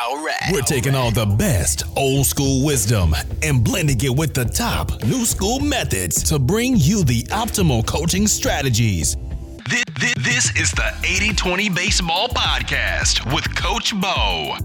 All right. We're taking all the best old school wisdom and blending it with the top new school methods to bring you the optimal coaching strategies. This, this, this is the 80 20 Baseball Podcast with Coach Bo.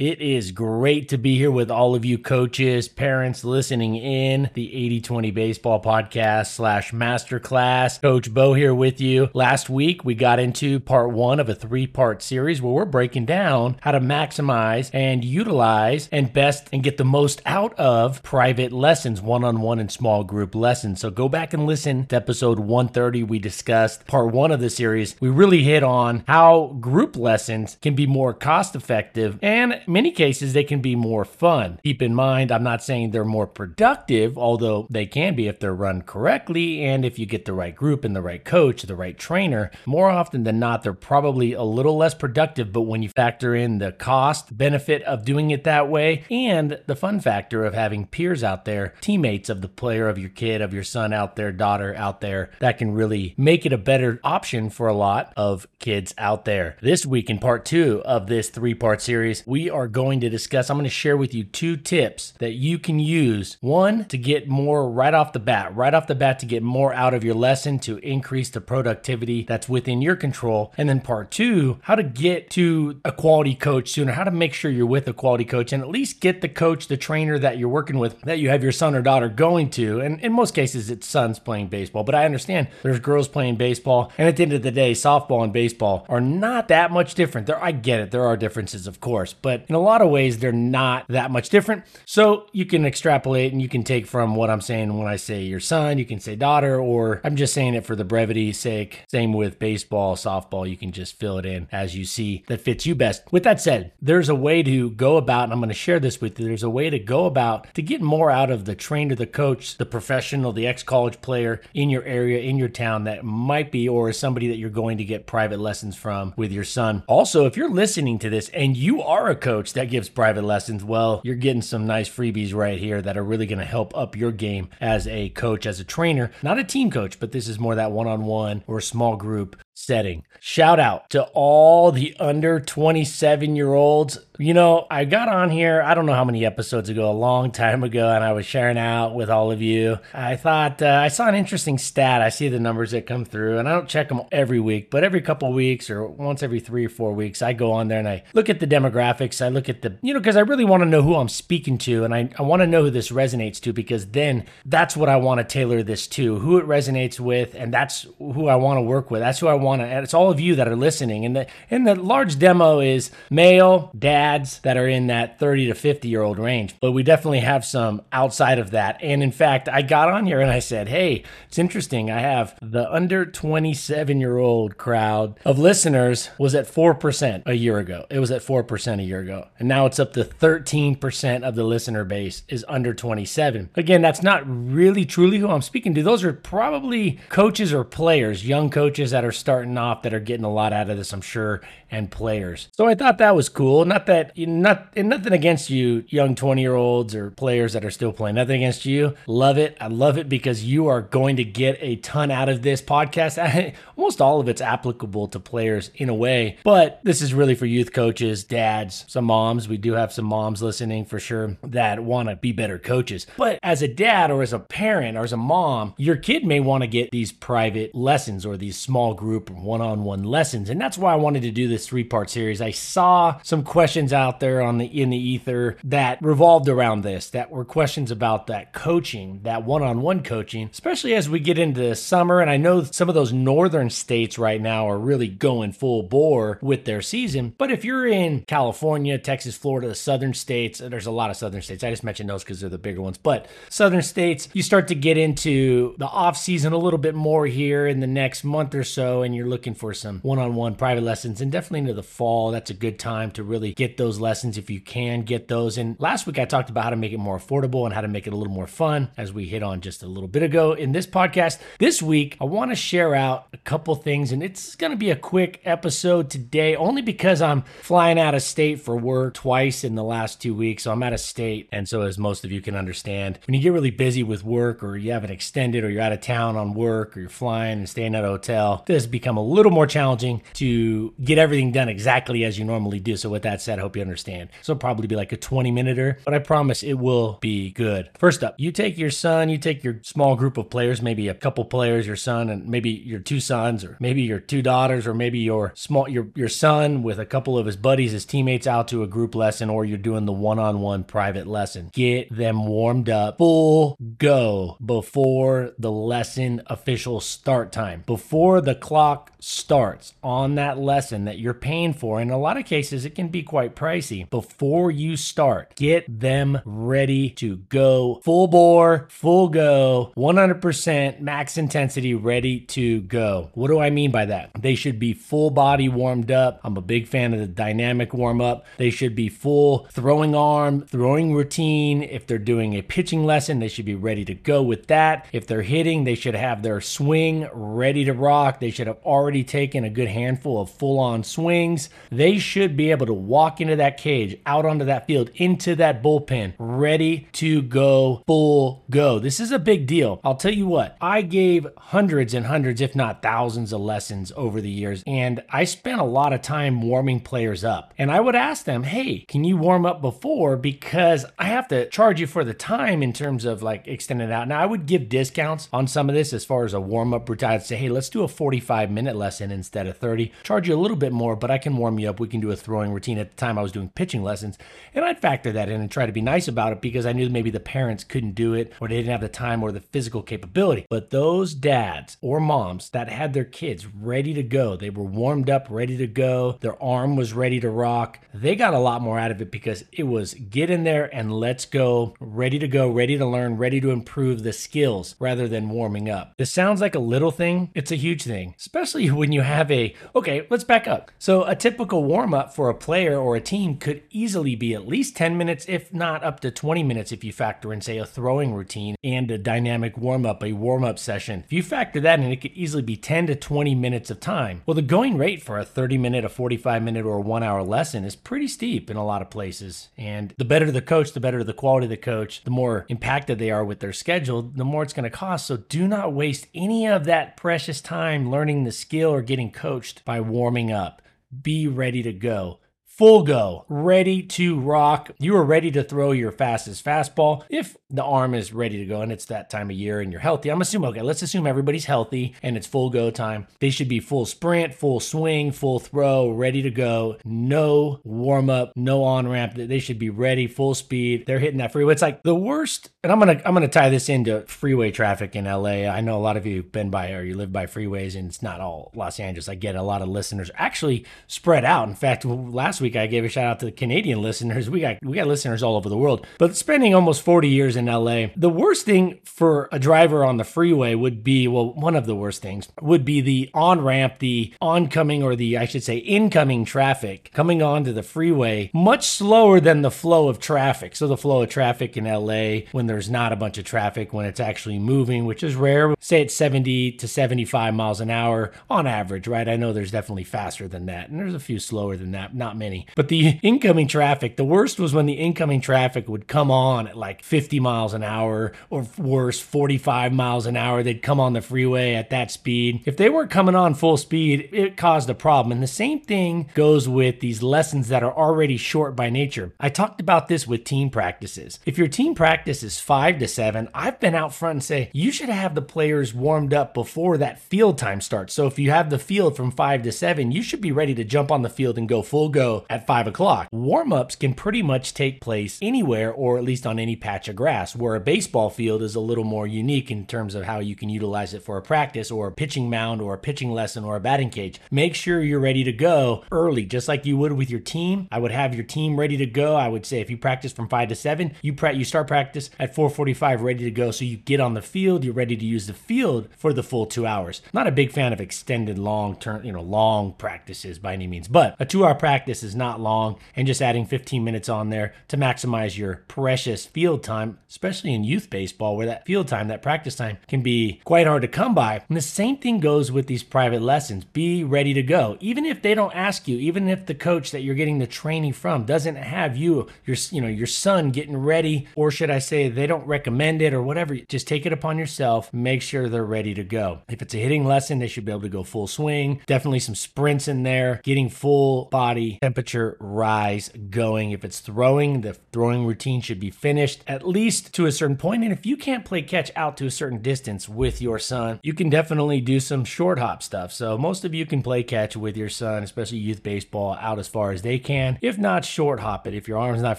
It is great to be here with all of you coaches, parents listening in the 80 20 baseball podcast slash masterclass. Coach Bo here with you. Last week, we got into part one of a three part series where we're breaking down how to maximize and utilize and best and get the most out of private lessons, one on one and small group lessons. So go back and listen to episode 130. We discussed part one of the series. We really hit on how group lessons can be more cost effective and many cases, they can be more fun. Keep in mind, I'm not saying they're more productive, although they can be if they're run correctly and if you get the right group and the right coach, the right trainer. More often than not, they're probably a little less productive, but when you factor in the cost benefit of doing it that way and the fun factor of having peers out there, teammates of the player, of your kid, of your son out there, daughter out there, that can really make it a better option for a lot of kids out there. This week, in part two of this three part series, we are going to discuss. I'm going to share with you two tips that you can use. One, to get more right off the bat, right off the bat, to get more out of your lesson to increase the productivity that's within your control. And then part two, how to get to a quality coach sooner, how to make sure you're with a quality coach and at least get the coach, the trainer that you're working with, that you have your son or daughter going to. And in most cases, it's sons playing baseball, but I understand there's girls playing baseball. And at the end of the day, softball and baseball are not that much different. There, I get it. There are differences, of course, but in a lot of ways, they're not that much different. So you can extrapolate and you can take from what I'm saying when I say your son, you can say daughter, or I'm just saying it for the brevity's sake. Same with baseball, softball, you can just fill it in as you see that fits you best. With that said, there's a way to go about, and I'm going to share this with you. There's a way to go about to get more out of the trainer, the coach, the professional, the ex college player in your area, in your town that might be, or is somebody that you're going to get private lessons from with your son. Also, if you're listening to this and you are a coach, coach that gives private lessons, well, you're getting some nice freebies right here that are really going to help up your game as a coach, as a trainer. Not a team coach, but this is more that one on one or small group setting. Shout out to all the under 27 year olds. You know, I got on here, I don't know how many episodes ago, a long time ago, and I was sharing out with all of you. I thought uh, I saw an interesting stat. I see the numbers that come through, and I don't check them every week, but every couple weeks or once every three or four weeks, I go on there and I look at the demographics. I look at the, you know, because I really want to know who I'm speaking to, and I, I want to know who this resonates to, because then that's what I want to tailor this to, who it resonates with, and that's who I want to work with. That's who I want to, and it's all of you that are listening. And the and the large demo is male dads that are in that 30 to 50 year old range. But we definitely have some outside of that. And in fact, I got on here and I said, hey, it's interesting. I have the under 27 year old crowd of listeners was at 4% a year ago. It was at 4% a year ago. And now it's up to 13% of the listener base is under 27. Again, that's not really truly who I'm speaking to. Those are probably coaches or players, young coaches that are starting off that are getting a lot out of this, I'm sure, and players. So I thought that was cool. Not that not and nothing against you, young 20 year olds or players that are still playing. Nothing against you. Love it. I love it because you are going to get a ton out of this podcast. Almost all of it's applicable to players in a way, but this is really for youth coaches, dads, some moms. We do have some moms listening for sure that want to be better coaches. But as a dad or as a parent or as a mom, your kid may want to get these private lessons or these small group one on one lessons. And that's why I wanted to do this three part series. I saw some questions out there on the in the ether that revolved around this, that were questions about that coaching, that one on one coaching, especially as we get into summer. And I know some of those northern states right now are really going full bore with their season. But if you're in California, Texas, Florida, the southern states, there's a lot of southern states. I just mentioned those because they're the bigger ones. But southern states, you start to get into the off season a little bit more here in the next month or so, and you're looking for some one on one private lessons and definitely into the fall, that's a good time to really get those lessons if you can get those. And last week I talked about how to make it more affordable and how to make it a little more fun, as we hit on just a little bit ago in this podcast. This week, I want to share out a couple things, and it's going to be a quick episode today, only because I'm flying out of state for work twice in the last two weeks. So I'm out of state. And so, as most of you can understand, when you get really busy with work or you have an extended or you're out of town on work or you're flying and staying at a hotel, this has become a little more challenging to get everything done exactly as you normally do. So, with that said, I hope you understand. So, probably be like a 20 minuter, but I promise it will be good. First up, you take your son, you take your small group of players, maybe a couple players, your son, and maybe your two sons, or maybe your two daughters, or maybe your small your your son with a couple of his buddies, his teammates out to a group lesson, or you're doing the one-on-one private lesson. Get them warmed up, full go before the lesson official start time. Before the clock starts on that lesson that you're paying for. In a lot of cases, it can be quite pricey. Before you start, get them ready to go full bore, full go, 100% max intensity, ready to go. What do I mean by that? They should be full body warmed up. I'm a big fan of the dynamic warm up. They should be full throwing arm, throwing routine. If they're doing a pitching lesson, they should be ready to go with that. If they're hitting, they should have their swing ready to rock. They should have already taken a good handful of full on swings. They should be able to walk into that cage, out onto that field, into that bullpen, ready to go full go. This is a big deal. I'll tell you what, I gave hundreds and hundreds, if not thousands, of lessons over the years, and I spent a lot of time warming players up. And I would ask them, hey, can you warm up before? Because I have to charge you for the time in terms of like extending out. Now, I would give discounts on some of this as far as a warm up routine. I'd say, hey, let's do a 45 minute lesson instead of 30. Charge you a little bit more, but I can warm you up. We can do a throwing routine. At the time, I was doing pitching lessons, and I'd factor that in and try to be nice about it because I knew maybe the parents couldn't do it or they didn't have the time or the physical capability. But those dads or moms that had their kids ready to go, they were warmed up, ready to go, their arm was ready to rock, they got a lot more out of it because it was get in there and let's go, ready to go, ready to learn, ready to improve the skills rather than warming up. This sounds like a little thing, it's a huge thing, especially when you have a, okay, let's back up. So, a typical warm up for a player or a team could easily be at least 10 minutes, if not up to 20 minutes, if you factor in, say, a throwing routine and a dynamic warm up, a warm up session. If you factor that in, it could easily be 10 to 20 minutes of time. Well, the going rate for a 30 minute, a 45 minute, or a one hour lesson is pretty steep in a lot of places. And the better the coach, the better the quality of the coach, the more impacted they are with their schedule, the more it's going to cost. So do not waste any of that precious time learning the skill or getting coached by warming up. Be ready to go full go, ready to rock. You are ready to throw your fastest fastball if the arm is ready to go and it's that time of year and you're healthy. I'm assuming, okay, let's assume everybody's healthy and it's full go time. They should be full sprint, full swing, full throw, ready to go. No warm up, no on ramp. They should be ready, full speed. They're hitting that freeway. It's like the worst. And I'm gonna I'm gonna tie this into freeway traffic in LA. I know a lot of you have been by or you live by freeways, and it's not all Los Angeles. I get a lot of listeners actually spread out. In fact, last week week I gave a shout out to the Canadian listeners. We got we got listeners all over the world. But spending almost 40 years in LA, the worst thing for a driver on the freeway would be well, one of the worst things would be the on ramp, the oncoming or the I should say incoming traffic coming onto the freeway much slower than the flow of traffic. So the flow of traffic in LA when there's not a bunch of traffic when it's actually moving, which is rare. Say it's 70 to 75 miles an hour on average, right? I know there's definitely faster than that, and there's a few slower than that, not many. But the incoming traffic, the worst was when the incoming traffic would come on at like 50 miles an hour or worse, 45 miles an hour. They'd come on the freeway at that speed. If they weren't coming on full speed, it caused a problem. And the same thing goes with these lessons that are already short by nature. I talked about this with team practices. If your team practice is five to seven, I've been out front and say you should have the players warmed up before that field time starts. So if you have the field from five to seven, you should be ready to jump on the field and go full go at 5 o'clock. Warm ups can pretty much take place anywhere or at least on any patch of grass, where a baseball field is a little more unique in terms of how you can utilize it for a practice or a pitching mound or a pitching lesson or a batting cage. Make sure you're ready to go early, just like you would with your team. I would have your team ready to go. I would say if you practice from 5 to 7, you you start practice at 4:45 ready to go so you get on the field, you're ready to use the field for the full 2 hours. Not a big fan of extended long term, you know, long practices by any means, but a 2-hour practice is not long, and just adding 15 minutes on there to maximize your precious field time especially in youth baseball where that field time, that practice time can be quite hard to come by. And the same thing goes with these private lessons. Be ready to go. Even if they don't ask you, even if the coach that you're getting the training from doesn't have you, your you know, your son getting ready, or should I say they don't recommend it or whatever, just take it upon yourself. Make sure they're ready to go. If it's a hitting lesson, they should be able to go full swing. Definitely some sprints in there, getting full body temperature rise going. If it's throwing, the throwing routine should be finished at least to a certain point. And if you can't play catch out to a certain distance with your son, you can definitely do some short hop stuff. So most of you can play catch with your son, especially youth baseball, out as far as they can. If not, short hop it. If your arm's not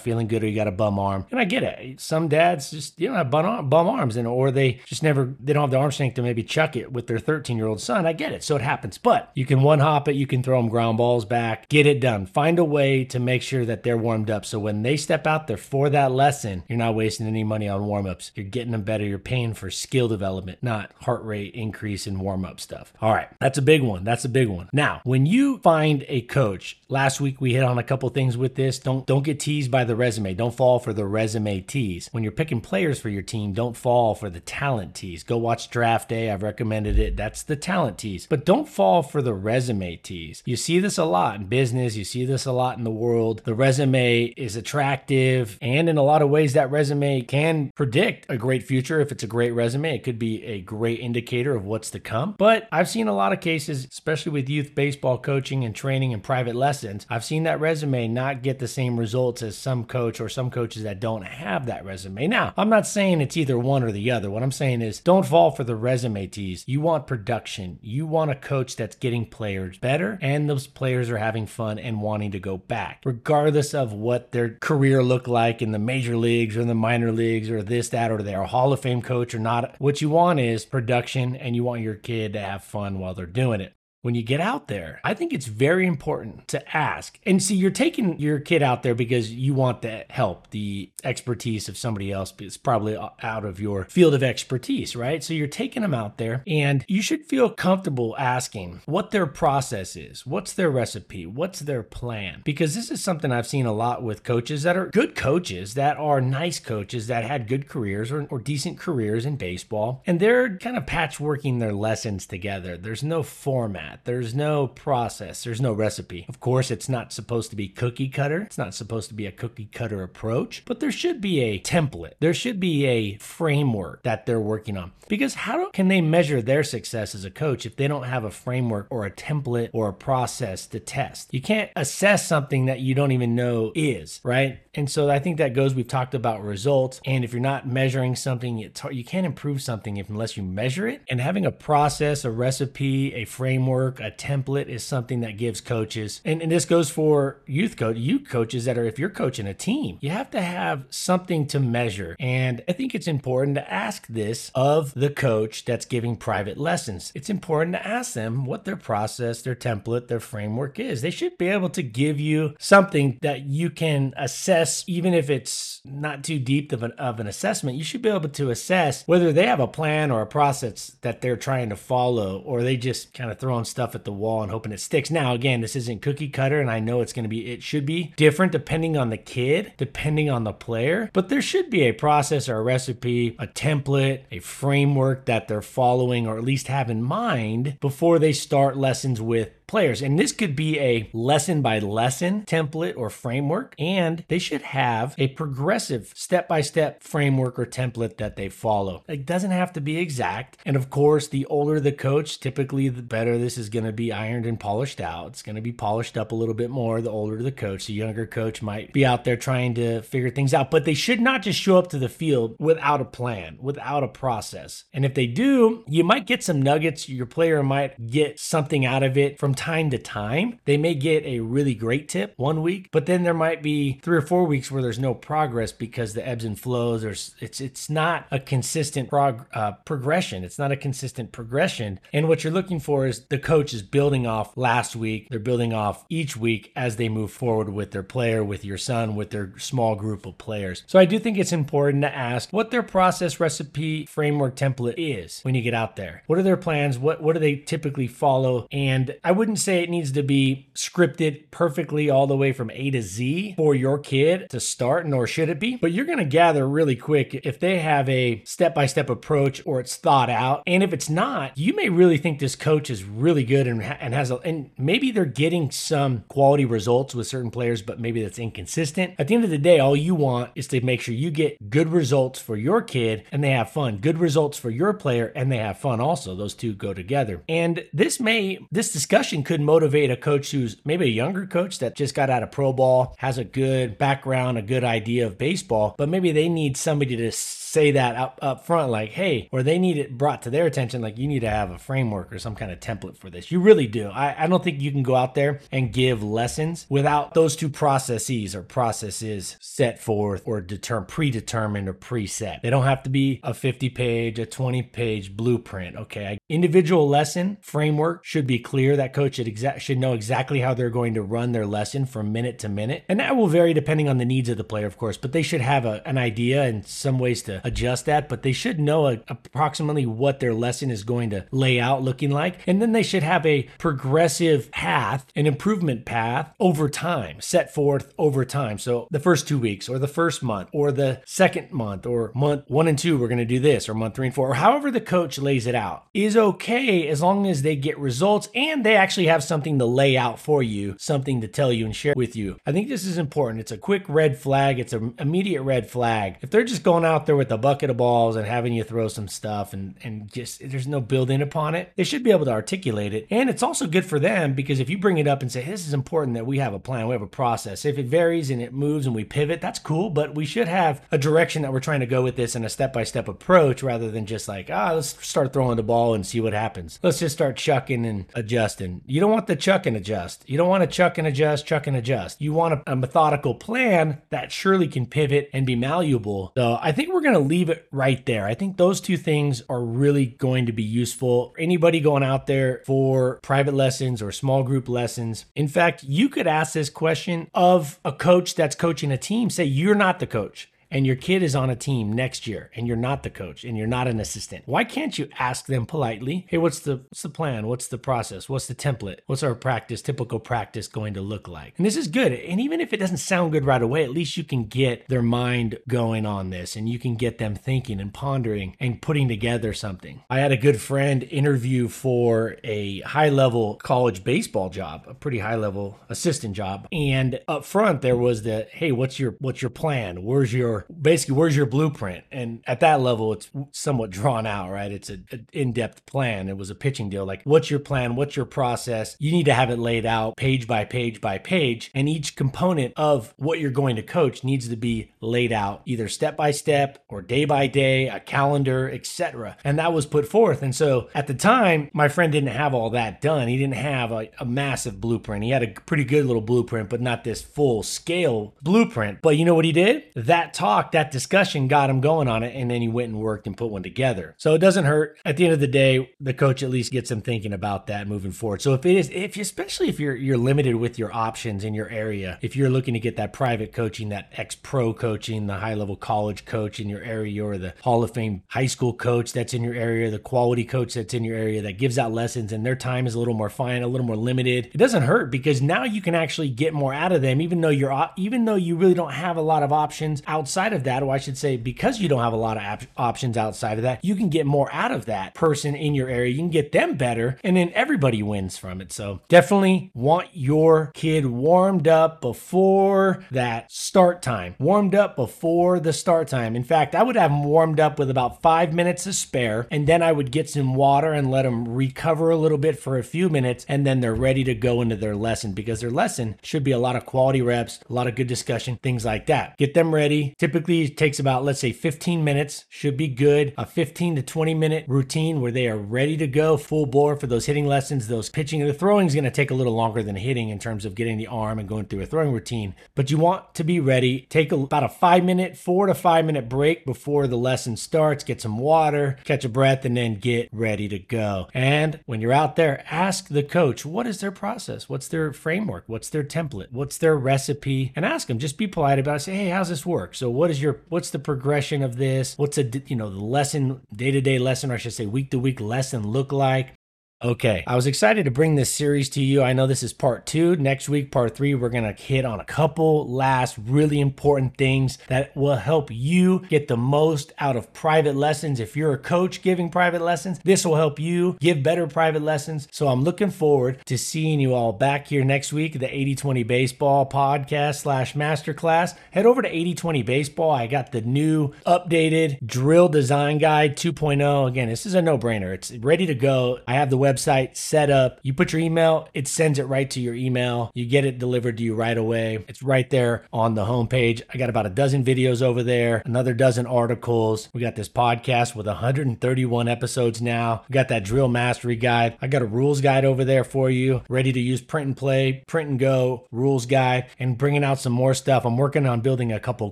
feeling good or you got a bum arm, and I get it. Some dads just you know have bum, bum arms, and or they just never they don't have the arm strength to maybe chuck it with their 13 year old son. I get it. So it happens. But you can one hop it. You can throw them ground balls back. Get it done. Find a way to make sure that they're warmed up. So when they step out there for that lesson, you're not wasting any money on warm ups. You're getting them better. You're paying for skill development, not heart rate increase and warm up stuff. All right. That's a big one. That's a big one. Now, when you find a coach, last week we hit on a couple things with this. Don't don't get teased by the resume. Don't fall for the resume tease. When you're picking players for your team, don't fall for the talent tease. Go watch draft day. I've recommended it. That's the talent tease. But don't fall for the resume tease. You see this a lot in business, you see this a lot in the world. The resume is attractive, and in a lot of ways, that resume can predict a great future. If it's a great resume, it could be a great indicator of what's to come. But I've seen a lot of cases, especially with youth baseball coaching and training and private lessons, I've seen that resume not get the same results as some coach or some coaches that don't have that resume. Now, I'm not saying it's either one or the other. What I'm saying is don't fall for the resume tease. You want production. You want a coach that's getting players better and those players are having fun and wanting to go back, regardless of what their career looked like in the major leagues or the minor leagues or this, that, or they're a Hall of Fame coach or not. What you want is production and you want your kid to have fun while they're doing it when you get out there. I think it's very important to ask. And see, you're taking your kid out there because you want the help, the expertise of somebody else. It's probably out of your field of expertise, right? So you're taking them out there and you should feel comfortable asking what their process is, what's their recipe, what's their plan. Because this is something I've seen a lot with coaches that are good coaches, that are nice coaches, that had good careers or, or decent careers in baseball. And they're kind of patchworking their lessons together. There's no format that. There's no process, there's no recipe. Of course, it's not supposed to be cookie cutter, it's not supposed to be a cookie cutter approach, but there should be a template. There should be a framework that they're working on. Because how can they measure their success as a coach if they don't have a framework or a template or a process to test? You can't assess something that you don't even know is, right? And so I think that goes, we've talked about results. And if you're not measuring something, it's hard, you can't improve something if, unless you measure it. And having a process, a recipe, a framework, a template is something that gives coaches, and, and this goes for youth coach, youth coaches that are, if you're coaching a team, you have to have something to measure. And I think it's important to ask this of the coach that's giving private lessons. It's important to ask them what their process, their template, their framework is. They should be able to give you something that you can assess assess, even if it's not too deep of an, of an assessment, you should be able to assess whether they have a plan or a process that they're trying to follow, or they just kind of throwing stuff at the wall and hoping it sticks. Now, again, this isn't cookie cutter, and I know it's going to be, it should be different depending on the kid, depending on the player, but there should be a process or a recipe, a template, a framework that they're following, or at least have in mind before they start lessons with players. And this could be a lesson by lesson template or framework. And they should have a progressive step by step framework or template that they follow. It doesn't have to be exact. And of course, the older the coach, typically the better this is going to be ironed and polished out. It's going to be polished up a little bit more the older the coach. The younger coach might be out there trying to figure things out, but they should not just show up to the field without a plan, without a process. And if they do, you might get some nuggets. Your player might get something out of it from time to time. They may get a really great tip one week, but then there might be three or four weeks where there's no progress because the ebbs and flows. There's it's it's not a consistent prog- uh, progression. It's not a consistent progression. And what you're looking for is the coach is building off last week. They're building off each week as they move forward with their player, with your son, with their small group of players. So I do think it's important to ask what their process, recipe, framework, template is when you get out there. What are their plans? What what do they typically follow? And I would wouldn't say it needs to be scripted perfectly all the way from A to Z for your kid to start, nor should it be. But you're going to gather really quick if they have a step by step approach or it's thought out. And if it's not, you may really think this coach is really good and, and has a, and maybe they're getting some quality results with certain players, but maybe that's inconsistent. At the end of the day, all you want is to make sure you get good results for your kid and they have fun, good results for your player and they have fun also. Those two go together. And this may, this discussion could motivate a coach who's maybe a younger coach that just got out of pro ball, has a good background, a good idea of baseball, but maybe they need somebody to say that up, up front, like, hey, or they need it brought to their attention, like, you need to have a framework or some kind of template for this. You really do. I, I don't think you can go out there and give lessons without those two processes or processes set forth or determined, predetermined or preset. They don't have to be a 50 page, a 20 page blueprint. Okay. Individual lesson framework should be clear. That coach should, exa- should know exactly how they're going to run their lesson from minute to minute. And that will vary depending on the needs of the player, of course, but they should have a, an idea and some ways to adjust that, but they should know a, approximately what their lesson is going to lay out looking like. And then they should have a progressive path, an improvement path over time, set forth over time. So the first two weeks, or the first month, or the second month, or month one and two, we're going to do this, or month three and four, or however the coach lays it out is okay as long as they get results and they actually have something to lay out for you, something to tell you and share with you. I think this is important. It's a quick red flag, it's an immediate red flag. If they're just going out there with a bucket of balls and having you throw some stuff and, and just there's no building upon it, they should be able to articulate it. And it's also good for them because if you bring it up and say, this is important that we have a plan, we have a process. If it varies and it moves and we pivot, that's cool, but we should have a direction that we're trying to go with this and a step by step approach rather than just like, ah, let's start throwing the ball and see what happens. Let's just start chucking and adjusting. You don't want the chuck and adjust. You don't want to chuck and adjust, chuck and adjust. You want a, a methodical plan that surely can pivot and be malleable. So I think we're going to leave it right there. I think those two things are really going to be useful. Anybody going out there for private lessons or small group lessons. In fact, you could ask this question of a coach that's coaching a team. Say, you're not the coach and your kid is on a team next year and you're not the coach and you're not an assistant, why can't you ask them politely, hey, what's the what's the plan? What's the process? What's the template? What's our practice, typical practice going to look like? And this is good. And even if it doesn't sound good right away, at least you can get their mind going on this and you can get them thinking and pondering and putting together something. I had a good friend interview for a high level college baseball job, a pretty high level assistant job. And up front there was the, hey, what's your what's your plan? Where's your basically where's your blueprint? And at that level it's somewhat drawn out right? It's an in-depth plan. It was a pitching deal. Like what's your plan? What's your process? You need to have it laid out page by page by page. And each component of what you're going to coach needs to be laid out either step by step or day by day a calendar etc and that was put forth. And so at the time my friend didn't have all that done. He didn't have a, a massive blueprint. He had a pretty good little blueprint but not this full scale blueprint. But you know what he did? That taught talk, that discussion got him going on it, and then he went and worked and put one together. So it doesn't hurt. At the end of the day, the coach at least gets him thinking about that moving forward. So if it is, if especially if you're you're limited with your options in your area, if you're looking to get that private coaching, that ex pro coaching, the high level college coach in your area, or the Hall of Fame high school coach that's in your area, the quality coach that's in your area that gives out lessons, and their time is a little more fine, a little more limited. It doesn't hurt because now you can actually get more out of them, even though you're even though you really don't have a lot of options outside outside of that, or I should say, because you don't have a lot of op- options outside of that, you can get more out of that person in your area. You can get them better, and then everybody wins from it. So definitely want your kid warmed up before that start time, warmed up before the start time. In fact, I would have them warmed up with about five minutes to spare, and then I would get some water and let them recover a little bit for a few minutes, and then they're ready to go into their lesson because their lesson should be a lot of quality reps, a lot of good discussion, things like that. Get them ready. Typically takes about, let's say 15 minutes, should be good. A 15 to 20 minute routine where they are ready to go full bore for those hitting lessons, those pitching. And the throwing is going to take a little longer than hitting in terms of getting the arm and going through a throwing routine. But you want to be ready. Take a, about a five minute, four to five minute break before the lesson starts. Get some water, catch a breath, and then get ready to go. And when you're out there, ask the coach, what is their process? What's their framework? What's their template? What's their recipe? And ask them, just be polite about it. Say, hey, how's this work? So what is your what's the progression of this? What's a you know the lesson day to day lesson, or I should say week to week lesson look like? Okay, I was excited to bring this series to you. I know this is part two. Next week, part three, we're to hit on a couple last really important things that will help you get the most out of private lessons. If you're a coach giving private lessons, this will help you give better private lessons. So I'm looking forward to seeing you all back here next week, the 80 20 Baseball podcast slash masterclass. Head over to 80 20 Baseball. I got the new updated drill design guide 2.0. Again, this is a no brainer, it's ready to go. I have the web website set up. You put your email, it sends it right to your email. You get it delivered to you right away. It's right there on the homepage. I got about a dozen videos over there, another dozen articles. We got this podcast with 131 episodes now. We got that drill mastery guide. I got a rules guide over there for you, ready to use print and play, print and go rules guide, and bringing out some more stuff. I'm working on building a couple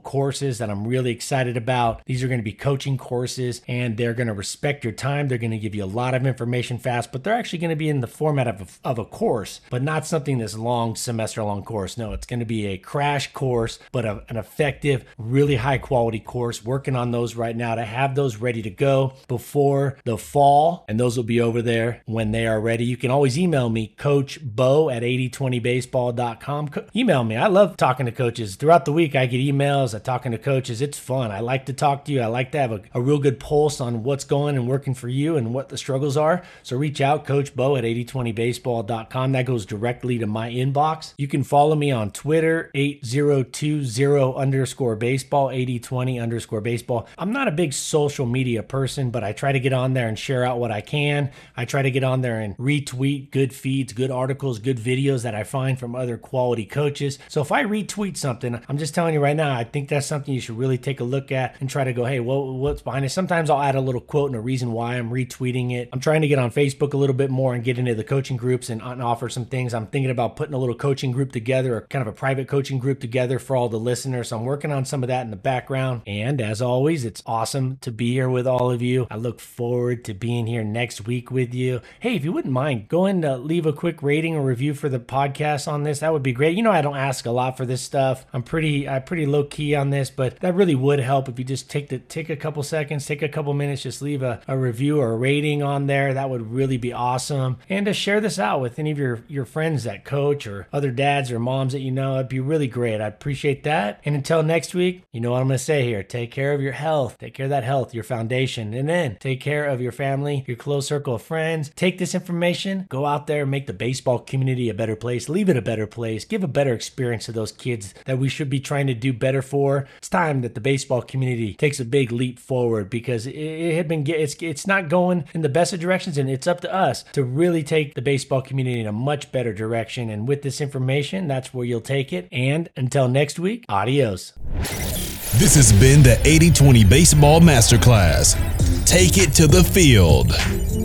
courses that I'm really excited about. These are going to be coaching courses and they're going to respect your time. They're going to give you a lot of information fast, but they're actually going to be in the format of a, of a course, but not something this long semester long course. No, it's going to be a crash course, but a, an effective, really high quality course. Working on those right now to have those ready to go before the fall, and those will be over there when they are ready. You can always email me, Coach Bo at 8020baseball.com. Co- email me. I love talking to coaches. Throughout the week, I get emails. I talking to coaches. It's fun. I like to talk to you. I like to have a, a real good pulse on what's going and working for you and what the struggles are. So reach out out Coach Bo at 8020baseball.com. That goes directly to my inbox. You can follow me on Twitter, 8020 underscore baseball, 8020 underscore baseball. I'm not a big social media person, but I try to get on there and share out what I can. I try to get on there and retweet good feeds, good articles, good videos that I find from other quality coaches. So if I retweet something, I'm just telling you right now, I think that's something you should really take a look at and try to go, hey, what's behind it? Sometimes I'll add a little quote and a reason why I'm retweeting it. I'm trying to get on Facebook a little bit more and get into the coaching groups and, and, offer some things. I'm thinking about putting a little coaching group together, kind of a private coaching group together for all the listeners. So I'm working on some of that in the background. And as always, it's awesome to be here with all of you. I look forward to being here next week with you. Hey, if you wouldn't mind, go and uh, leave a quick rating or review for the podcast on this. That would be great. You know, I don't ask a lot for this stuff. I'm pretty, I'm pretty low key on this, but that really would help if you just take the take a couple seconds, take a couple minutes, just leave a, a review or a rating on there. That would really be awesome. And to share this out with any of your, your friends that coach or other dads or moms that you know, it'd be really great. I appreciate that. And until next week, you know what I'm going to say here take care of your health, take care of that health, your foundation, and then take care of your family, your close circle of friends. Take this information, go out there, make the baseball community a better place, leave it a better place, give a better experience to those kids that we should be trying to do better for. It's time that the baseball community takes a big leap forward because it, it had been, it's, it's not going in the best of directions, and it's up to us to really take the baseball community in a much better direction. And with this information, that's where you'll take it. And until next week, adios. This has been the 80 20 Baseball Masterclass. Take it to the field.